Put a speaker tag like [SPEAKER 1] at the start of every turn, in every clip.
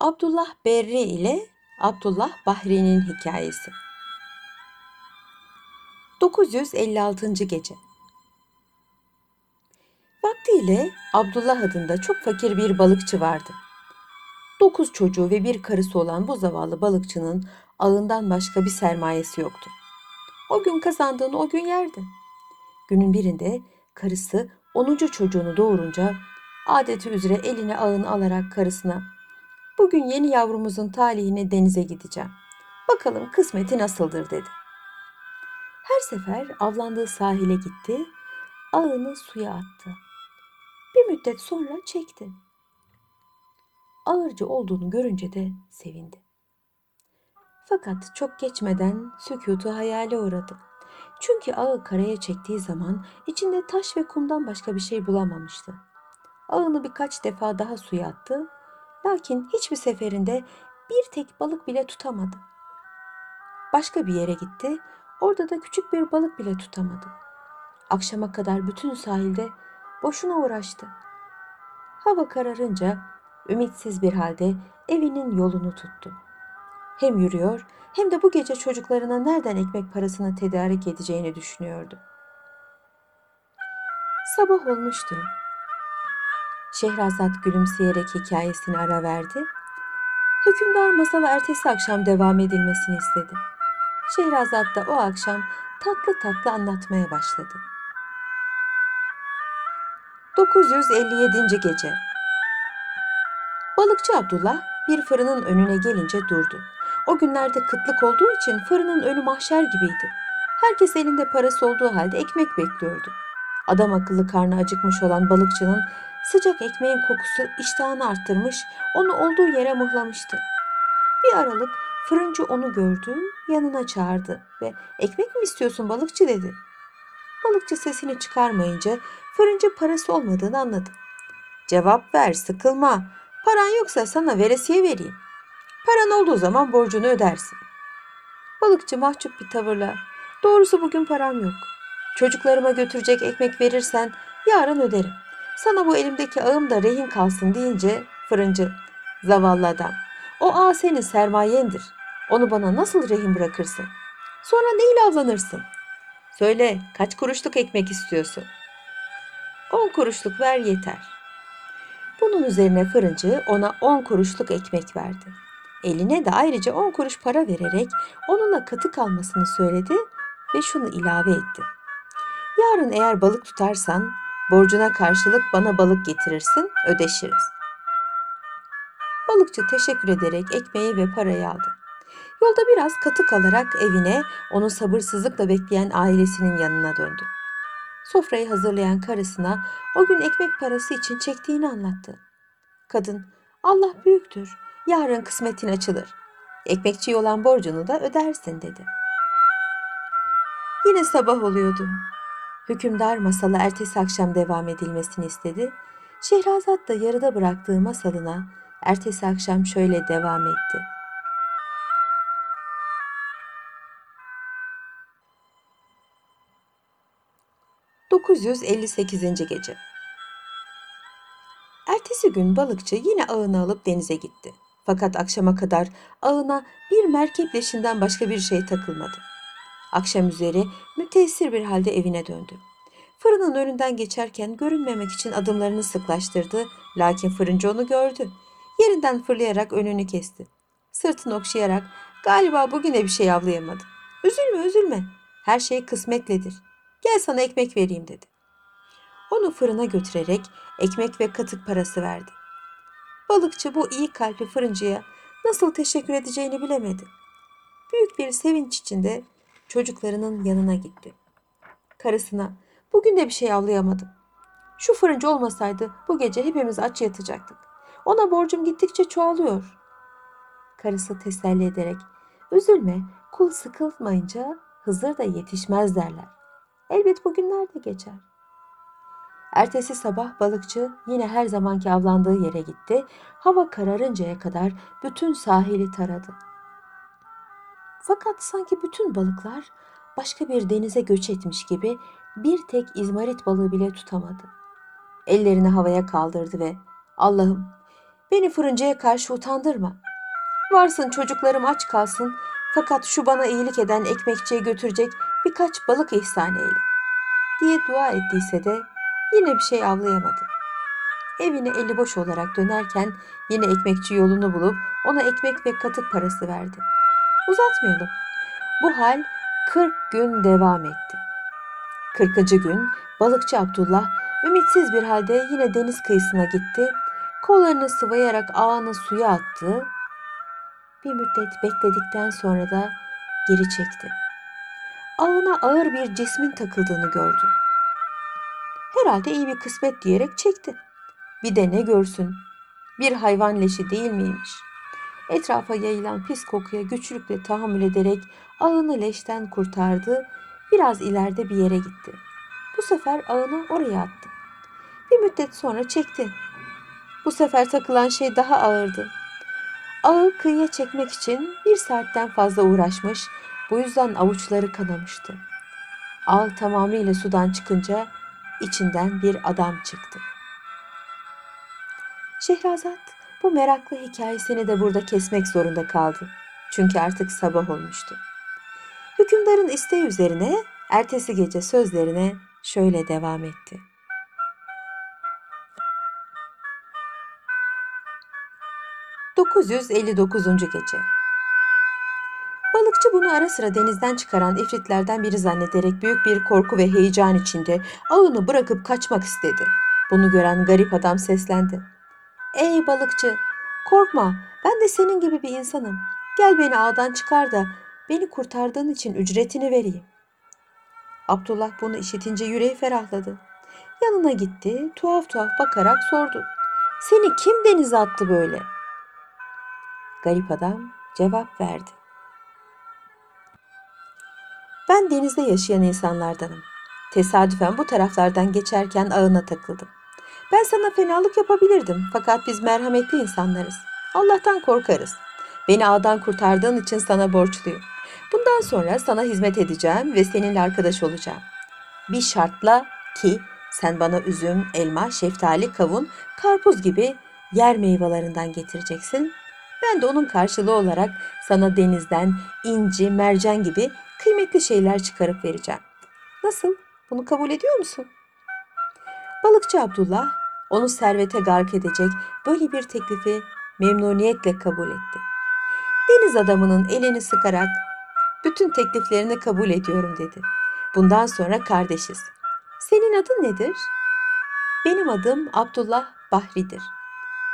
[SPEAKER 1] Abdullah Berri ile Abdullah Bahri'nin hikayesi. 956. gece. Vaktiyle Abdullah adında çok fakir bir balıkçı vardı. Dokuz çocuğu ve bir karısı olan bu zavallı balıkçının ağından başka bir sermayesi yoktu. O gün kazandığını o gün yerdi. Günün birinde karısı 10. çocuğunu doğurunca adeti üzere eline ağını alarak karısına Bugün yeni yavrumuzun talihine denize gideceğim. Bakalım kısmeti nasıldır dedi. Her sefer avlandığı sahile gitti, ağını suya attı. Bir müddet sonra çekti. Ağırcı olduğunu görünce de sevindi. Fakat çok geçmeden sükutu hayale uğradı. Çünkü ağı karaya çektiği zaman içinde taş ve kumdan başka bir şey bulamamıştı. Ağını birkaç defa daha suya attı Lakin hiçbir seferinde bir tek balık bile tutamadı. Başka bir yere gitti. Orada da küçük bir balık bile tutamadı. Akşama kadar bütün sahilde boşuna uğraştı. Hava kararınca ümitsiz bir halde evinin yolunu tuttu. Hem yürüyor hem de bu gece çocuklarına nereden ekmek parasını tedarik edeceğini düşünüyordu. Sabah olmuştu. Şehrazat gülümseyerek hikayesini ara verdi. Hükümdar masalı ertesi akşam devam edilmesini istedi. Şehrazat da o akşam tatlı tatlı anlatmaya başladı. 957. gece Balıkçı Abdullah bir fırının önüne gelince durdu. O günlerde kıtlık olduğu için fırının önü mahşer gibiydi. Herkes elinde parası olduğu halde ekmek bekliyordu. Adam akıllı karnı acıkmış olan balıkçının Sıcak ekmeğin kokusu iştahını arttırmış, onu olduğu yere mıhlamıştı. Bir aralık fırıncı onu gördü, yanına çağırdı ve ekmek mi istiyorsun balıkçı dedi. Balıkçı sesini çıkarmayınca fırıncı parası olmadığını anladı. Cevap ver, sıkılma. Paran yoksa sana veresiye vereyim. Paran olduğu zaman borcunu ödersin. Balıkçı mahcup bir tavırla, doğrusu bugün param yok. Çocuklarıma götürecek ekmek verirsen yarın öderim. Sana bu elimdeki ağım da rehin kalsın deyince fırıncı, zavallı adam. O ağ senin sermayendir. Onu bana nasıl rehin bırakırsın? Sonra neyle avlanırsın? Söyle kaç kuruşluk ekmek istiyorsun? On kuruşluk ver yeter. Bunun üzerine fırıncı ona on kuruşluk ekmek verdi. Eline de ayrıca on kuruş para vererek onunla katı kalmasını söyledi ve şunu ilave etti. Yarın eğer balık tutarsan Borcuna karşılık bana balık getirirsin, ödeşiriz. Balıkçı teşekkür ederek ekmeği ve parayı aldı. Yolda biraz katı kalarak evine, onu sabırsızlıkla bekleyen ailesinin yanına döndü. Sofrayı hazırlayan karısına o gün ekmek parası için çektiğini anlattı. Kadın, Allah büyüktür, yarın kısmetin açılır. Ekmekçi olan borcunu da ödersin dedi. Yine sabah oluyordu. Hükümdar masalı ertesi akşam devam edilmesini istedi. Şehrazat da yarıda bıraktığı masalına ertesi akşam şöyle devam etti. ...958. gece. Ertesi gün balıkçı yine ağını alıp denize gitti. Fakat akşama kadar ağına bir merkep leşinden başka bir şey takılmadı. Akşam üzeri müteessir bir halde evine döndü. Fırının önünden geçerken görünmemek için adımlarını sıklaştırdı. Lakin fırıncı onu gördü. Yerinden fırlayarak önünü kesti. Sırtını okşayarak galiba bugüne bir şey avlayamadım. Üzülme üzülme. Her şey kısmetledir. Gel sana ekmek vereyim dedi. Onu fırına götürerek ekmek ve katık parası verdi. Balıkçı bu iyi kalpli fırıncıya nasıl teşekkür edeceğini bilemedi. Büyük bir sevinç içinde çocuklarının yanına gitti. Karısına bugün de bir şey avlayamadım. Şu fırıncı olmasaydı bu gece hepimiz aç yatacaktık. Ona borcum gittikçe çoğalıyor. Karısı teselli ederek üzülme kul sıkılmayınca Hızır da yetişmez derler. Elbet bugünler de geçer. Ertesi sabah balıkçı yine her zamanki avlandığı yere gitti. Hava kararıncaya kadar bütün sahili taradı. Fakat sanki bütün balıklar başka bir denize göç etmiş gibi bir tek izmarit balığı bile tutamadı. Ellerini havaya kaldırdı ve Allah'ım Beni fırıncıya karşı utandırma. Varsın çocuklarım aç kalsın fakat şu bana iyilik eden ekmekçiye götürecek birkaç balık ihsan eyle. Diye dua ettiyse de yine bir şey avlayamadı. Evine eli boş olarak dönerken yine ekmekçi yolunu bulup ona ekmek ve katık parası verdi. Uzatmayalım. Bu hal 40 gün devam etti. 40. gün balıkçı Abdullah ümitsiz bir halde yine deniz kıyısına gitti. Kollarını sıvayarak ağını suya attı. Bir müddet bekledikten sonra da geri çekti. Ağına ağır bir cismin takıldığını gördü. Herhalde iyi bir kısmet diyerek çekti. Bir de ne görsün? Bir hayvan leşi değil miymiş? Etrafa yayılan pis kokuya güçlükle tahammül ederek ağını leşten kurtardı. Biraz ileride bir yere gitti. Bu sefer ağını oraya attı. Bir müddet sonra çekti. Bu sefer takılan şey daha ağırdı. Ağı kıyıya çekmek için bir saatten fazla uğraşmış, bu yüzden avuçları kanamıştı. Ağ tamamıyla sudan çıkınca içinden bir adam çıktı. Şehrazat bu meraklı hikayesini de burada kesmek zorunda kaldı. Çünkü artık sabah olmuştu. Hükümdarın isteği üzerine ertesi gece sözlerine şöyle devam etti. ...959. Gece Balıkçı bunu ara sıra denizden çıkaran ifritlerden biri zannederek büyük bir korku ve heyecan içinde ağını bırakıp kaçmak istedi. Bunu gören garip adam seslendi. Ey balıkçı, korkma, ben de senin gibi bir insanım. Gel beni ağdan çıkar da beni kurtardığın için ücretini vereyim. Abdullah bunu işitince yüreği ferahladı. Yanına gitti, tuhaf tuhaf bakarak sordu. Seni kim denize attı böyle? Garip adam cevap verdi. Ben denizde yaşayan insanlardanım. Tesadüfen bu taraflardan geçerken ağına takıldım. Ben sana fenalık yapabilirdim fakat biz merhametli insanlarız. Allah'tan korkarız. Beni ağdan kurtardığın için sana borçluyum. Bundan sonra sana hizmet edeceğim ve seninle arkadaş olacağım. Bir şartla ki sen bana üzüm, elma, şeftali, kavun, karpuz gibi yer meyvelerinden getireceksin. Ben de onun karşılığı olarak sana denizden inci, mercan gibi kıymetli şeyler çıkarıp vereceğim. Nasıl? Bunu kabul ediyor musun? Balıkçı Abdullah onu servete gark edecek böyle bir teklifi memnuniyetle kabul etti. Deniz adamının elini sıkarak bütün tekliflerini kabul ediyorum dedi. Bundan sonra kardeşiz. Senin adın nedir? Benim adım Abdullah Bahri'dir.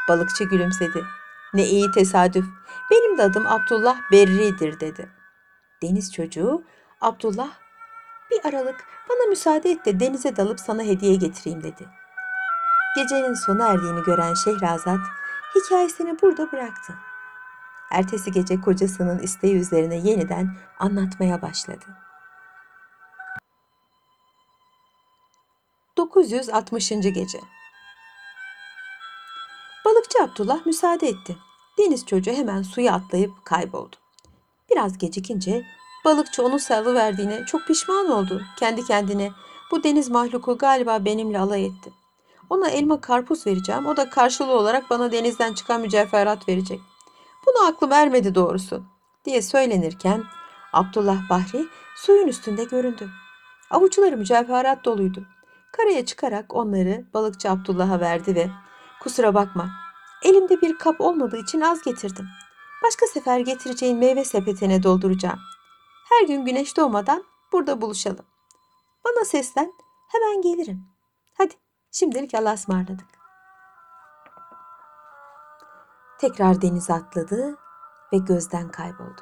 [SPEAKER 1] Balıkçı gülümsedi. Ne iyi tesadüf. Benim de adım Abdullah Berri'dir dedi. Deniz çocuğu Abdullah bir aralık bana müsaade et de denize dalıp sana hediye getireyim dedi. Gecenin sona erdiğini gören Şehrazat hikayesini burada bıraktı. Ertesi gece kocasının isteği üzerine yeniden anlatmaya başladı. 960. Gece Balıkçı Abdullah müsaade etti. Deniz çocuğu hemen suya atlayıp kayboldu. Biraz gecikince balıkçı onu verdiğine çok pişman oldu. Kendi kendine bu deniz mahluku galiba benimle alay etti. Ona elma karpuz vereceğim. O da karşılığı olarak bana denizden çıkan mücevherat verecek. Bunu aklım ermedi doğrusu diye söylenirken Abdullah Bahri suyun üstünde göründü. Avuçları mücevherat doluydu. Karaya çıkarak onları balıkçı Abdullah'a verdi ve ''Kusura bakma, elimde bir kap olmadığı için az getirdim. Başka sefer getireceğin meyve sepetine dolduracağım. Her gün güneş doğmadan burada buluşalım. Bana seslen, hemen gelirim. Hadi, şimdilik Allah'a ısmarladık.'' Tekrar denize atladı ve gözden kayboldu.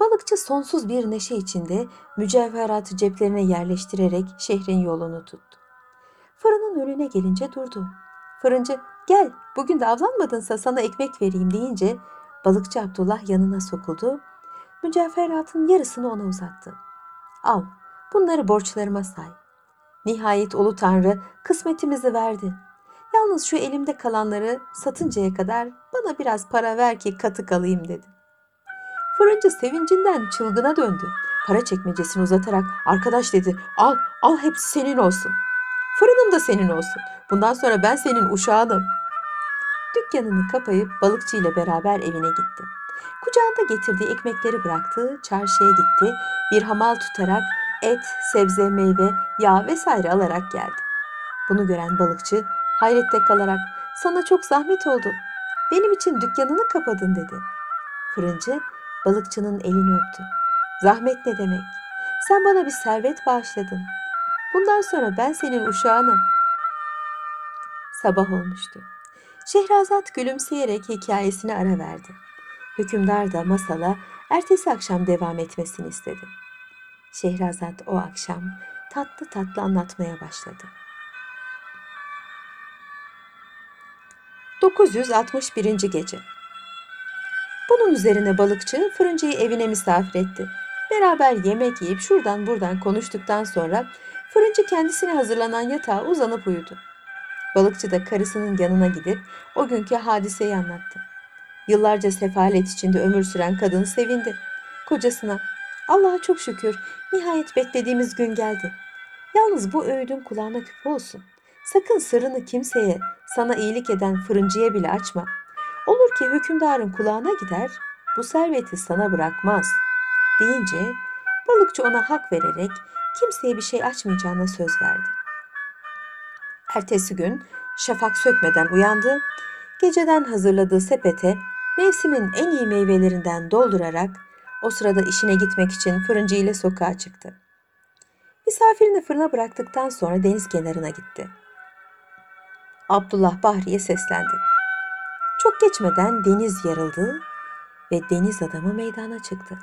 [SPEAKER 1] Balıkçı sonsuz bir neşe içinde mücevheratı ceplerine yerleştirerek şehrin yolunu tuttu. Fırının önüne gelince durdu. Fırıncı gel bugün de avlanmadınsa sana ekmek vereyim deyince balıkçı Abdullah yanına sokuldu. Mücevheratın yarısını ona uzattı. Al bunları borçlarıma say. Nihayet Ulu Tanrı kısmetimizi verdi. Yalnız şu elimde kalanları satıncaya kadar bana biraz para ver ki katık alayım dedi. Fırıncı sevincinden çılgına döndü. Para çekmecesini uzatarak arkadaş dedi al al hepsi senin olsun. Fırınım da senin olsun. Bundan sonra ben senin uşağınım. Dükkanını kapayıp balıkçı ile beraber evine gitti. Kucağında getirdiği ekmekleri bıraktı, çarşıya gitti, bir hamal tutarak et, sebze, meyve, yağ vesaire alarak geldi. Bunu gören balıkçı hayrette kalarak sana çok zahmet oldu. Benim için dükkanını kapadın dedi. Fırıncı balıkçının elini öptü. Zahmet ne demek? Sen bana bir servet bağışladın. Bundan sonra ben senin uşağınım. Sabah olmuştu. Şehrazat gülümseyerek hikayesine ara verdi. Hükümdar da masala ertesi akşam devam etmesini istedi. Şehrazat o akşam tatlı tatlı anlatmaya başladı. 961. gece. Bunun üzerine balıkçı fırıncıyı evine misafir etti. Beraber yemek yiyip şuradan buradan konuştuktan sonra fırıncı kendisine hazırlanan yatağa uzanıp uyudu. Balıkçı da karısının yanına gidip o günkü hadiseyi anlattı. Yıllarca sefalet içinde ömür süren kadın sevindi. Kocasına Allah'a çok şükür nihayet beklediğimiz gün geldi. Yalnız bu öğüdün kulağına küpe olsun. Sakın sırrını kimseye, sana iyilik eden fırıncıya bile açma. Olur ki hükümdarın kulağına gider, bu serveti sana bırakmaz. Deyince balıkçı ona hak vererek kimseye bir şey açmayacağına söz verdi. Ertesi gün şafak sökmeden uyandı, geceden hazırladığı sepete mevsimin en iyi meyvelerinden doldurarak o sırada işine gitmek için fırıncı ile sokağa çıktı. Misafirini fırına bıraktıktan sonra deniz kenarına gitti. Abdullah Bahri'ye seslendi. Çok geçmeden deniz yarıldı ve deniz adamı meydana çıktı.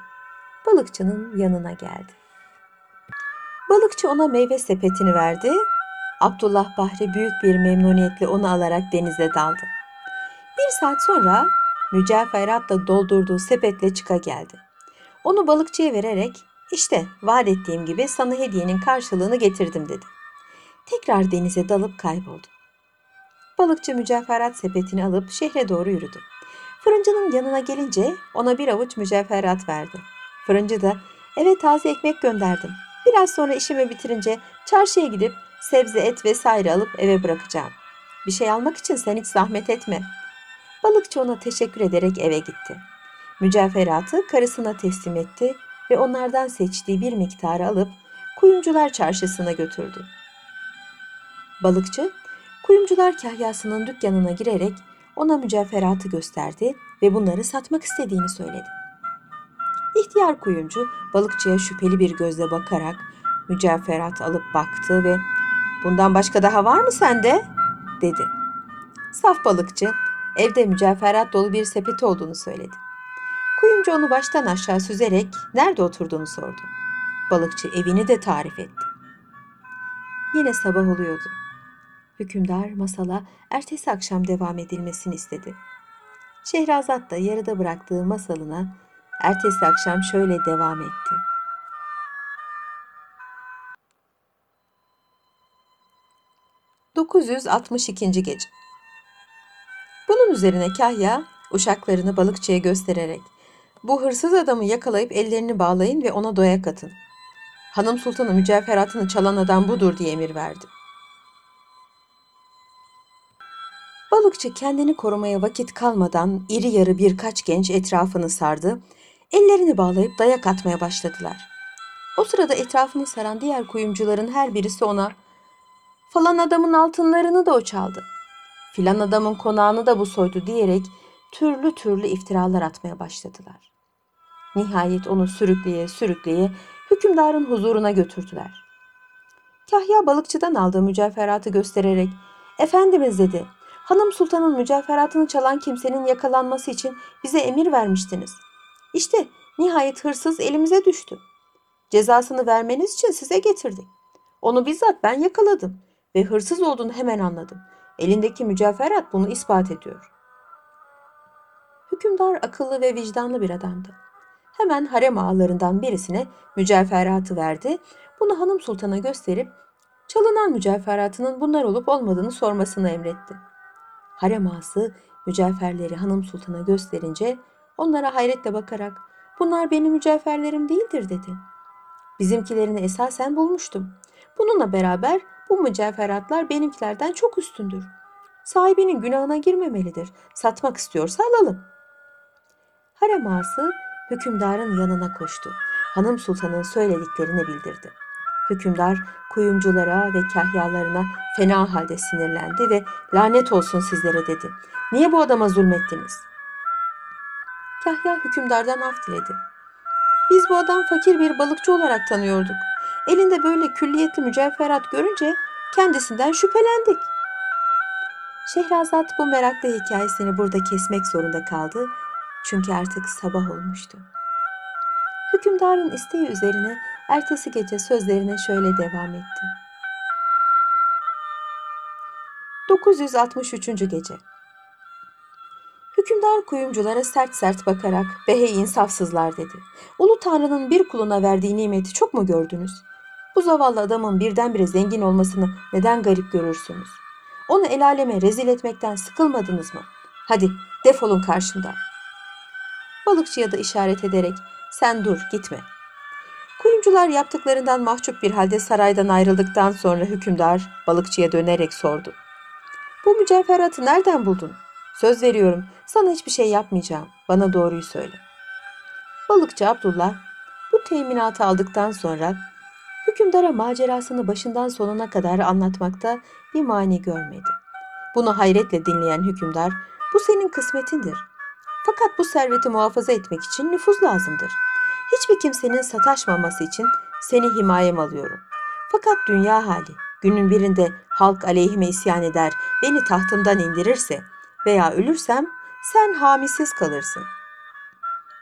[SPEAKER 1] Balıkçının yanına geldi. Balıkçı ona meyve sepetini verdi. Abdullah Bahri büyük bir memnuniyetle onu alarak denize daldı. Bir saat sonra mücevheratla doldurduğu sepetle çıka geldi. Onu balıkçıya vererek işte vaat ettiğim gibi sana hediyenin karşılığını getirdim dedi. Tekrar denize dalıp kayboldu. Balıkçı mücevherat sepetini alıp şehre doğru yürüdü. Fırıncının yanına gelince ona bir avuç mücevherat verdi. Fırıncı da eve taze ekmek gönderdim. Biraz sonra işimi bitirince çarşıya gidip sebze, et vesaire alıp eve bırakacağım. Bir şey almak için sen hiç zahmet etme. Balıkçı ona teşekkür ederek eve gitti. Mücevheratı karısına teslim etti ve onlardan seçtiği bir miktarı alıp kuyumcular çarşısına götürdü. Balıkçı, kuyumcular kahyasının dükkanına girerek ona mücevheratı gösterdi ve bunları satmak istediğini söyledi. İhtiyar kuyumcu balıkçıya şüpheli bir gözle bakarak mücevherat alıp baktı ve "Bundan başka daha var mı sende?" dedi. Saf balıkçı evde mücevherat dolu bir sepeti olduğunu söyledi. Kuyumcu onu baştan aşağı süzerek nerede oturduğunu sordu. Balıkçı evini de tarif etti. Yine sabah oluyordu. Hükümdar masala ertesi akşam devam edilmesini istedi. Şehrazat da yarıda bıraktığı masalına ertesi akşam şöyle devam etti. ...962. gece. Bunun üzerine Kahya uşaklarını balıkçıya göstererek bu hırsız adamı yakalayıp ellerini bağlayın ve ona doya katın. Hanım sultanı mücevheratını çalan adam budur diye emir verdi. Balıkçı kendini korumaya vakit kalmadan iri yarı birkaç genç etrafını sardı, ellerini bağlayıp dayak atmaya başladılar. O sırada etrafını saran diğer kuyumcuların her birisi ona falan adamın altınlarını da o çaldı. Filan adamın konağını da bu soydu diyerek türlü türlü iftiralar atmaya başladılar. Nihayet onu sürükleye sürükleye hükümdarın huzuruna götürdüler. Kahya balıkçıdan aldığı mücevheratı göstererek Efendimiz dedi Hanım Sultan'ın mücevheratını çalan kimsenin yakalanması için bize emir vermiştiniz. İşte nihayet hırsız elimize düştü. Cezasını vermeniz için size getirdik. Onu bizzat ben yakaladım ve hırsız olduğunu hemen anladım. Elindeki mücevherat bunu ispat ediyor. Hükümdar akıllı ve vicdanlı bir adamdı. Hemen harem ağalarından birisine mücevheratı verdi. Bunu hanım sultana gösterip çalınan mücevheratının bunlar olup olmadığını sormasını emretti. Harem ağası mücevherleri hanım sultana gösterince onlara hayretle bakarak bunlar benim mücevherlerim değildir dedi. Bizimkilerini esasen bulmuştum. Bununla beraber bu mücevheratlar benimkilerden çok üstündür. Sahibinin günahına girmemelidir. Satmak istiyorsa alalım. Harem ağası hükümdarın yanına koştu. Hanım sultanın söylediklerini bildirdi. Hükümdar kuyumculara ve kahyalarına fena halde sinirlendi ve lanet olsun sizlere dedi. Niye bu adama zulmettiniz? Kahya hükümdardan af diledi. Biz bu adam fakir bir balıkçı olarak tanıyorduk. Elinde böyle külliyetli mücevherat görünce kendisinden şüphelendik. Şehrazat bu meraklı hikayesini burada kesmek zorunda kaldı. Çünkü artık sabah olmuştu. Hükümdarın isteği üzerine ertesi gece sözlerine şöyle devam etti. 963. gece Hükümdar kuyumculara sert sert bakarak behey insafsızlar dedi. Ulu Tanrı'nın bir kuluna verdiği nimeti çok mu gördünüz? Bu zavallı adamın birdenbire zengin olmasını neden garip görürsünüz? Onu el aleme rezil etmekten sıkılmadınız mı? Hadi defolun karşımdan. Balıkçıya da işaret ederek sen dur gitme. Kuyumcular yaptıklarından mahcup bir halde saraydan ayrıldıktan sonra hükümdar balıkçıya dönerek sordu. Bu mücevheratı nereden buldun? Söz veriyorum sana hiçbir şey yapmayacağım. Bana doğruyu söyle. Balıkçı Abdullah bu teminatı aldıktan sonra hükümdara macerasını başından sonuna kadar anlatmakta bir mani görmedi. Bunu hayretle dinleyen hükümdar bu senin kısmetindir. Fakat bu serveti muhafaza etmek için nüfuz lazımdır. Hiçbir kimsenin sataşmaması için seni himayem alıyorum. Fakat dünya hali günün birinde halk aleyhime isyan eder, beni tahtımdan indirirse veya ölürsem sen hamisiz kalırsın.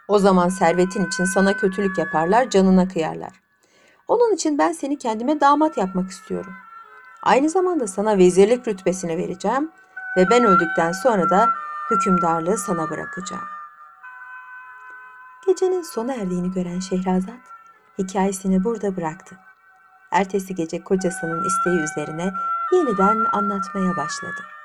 [SPEAKER 1] O zaman servetin için sana kötülük yaparlar, canına kıyarlar. Onun için ben seni kendime damat yapmak istiyorum. Aynı zamanda sana vezirlik rütbesini vereceğim ve ben öldükten sonra da hükümdarlığı sana bırakacağım. Gecenin sona erdiğini gören Şehrazat hikayesini burada bıraktı. Ertesi gece kocasının isteği üzerine yeniden anlatmaya başladı.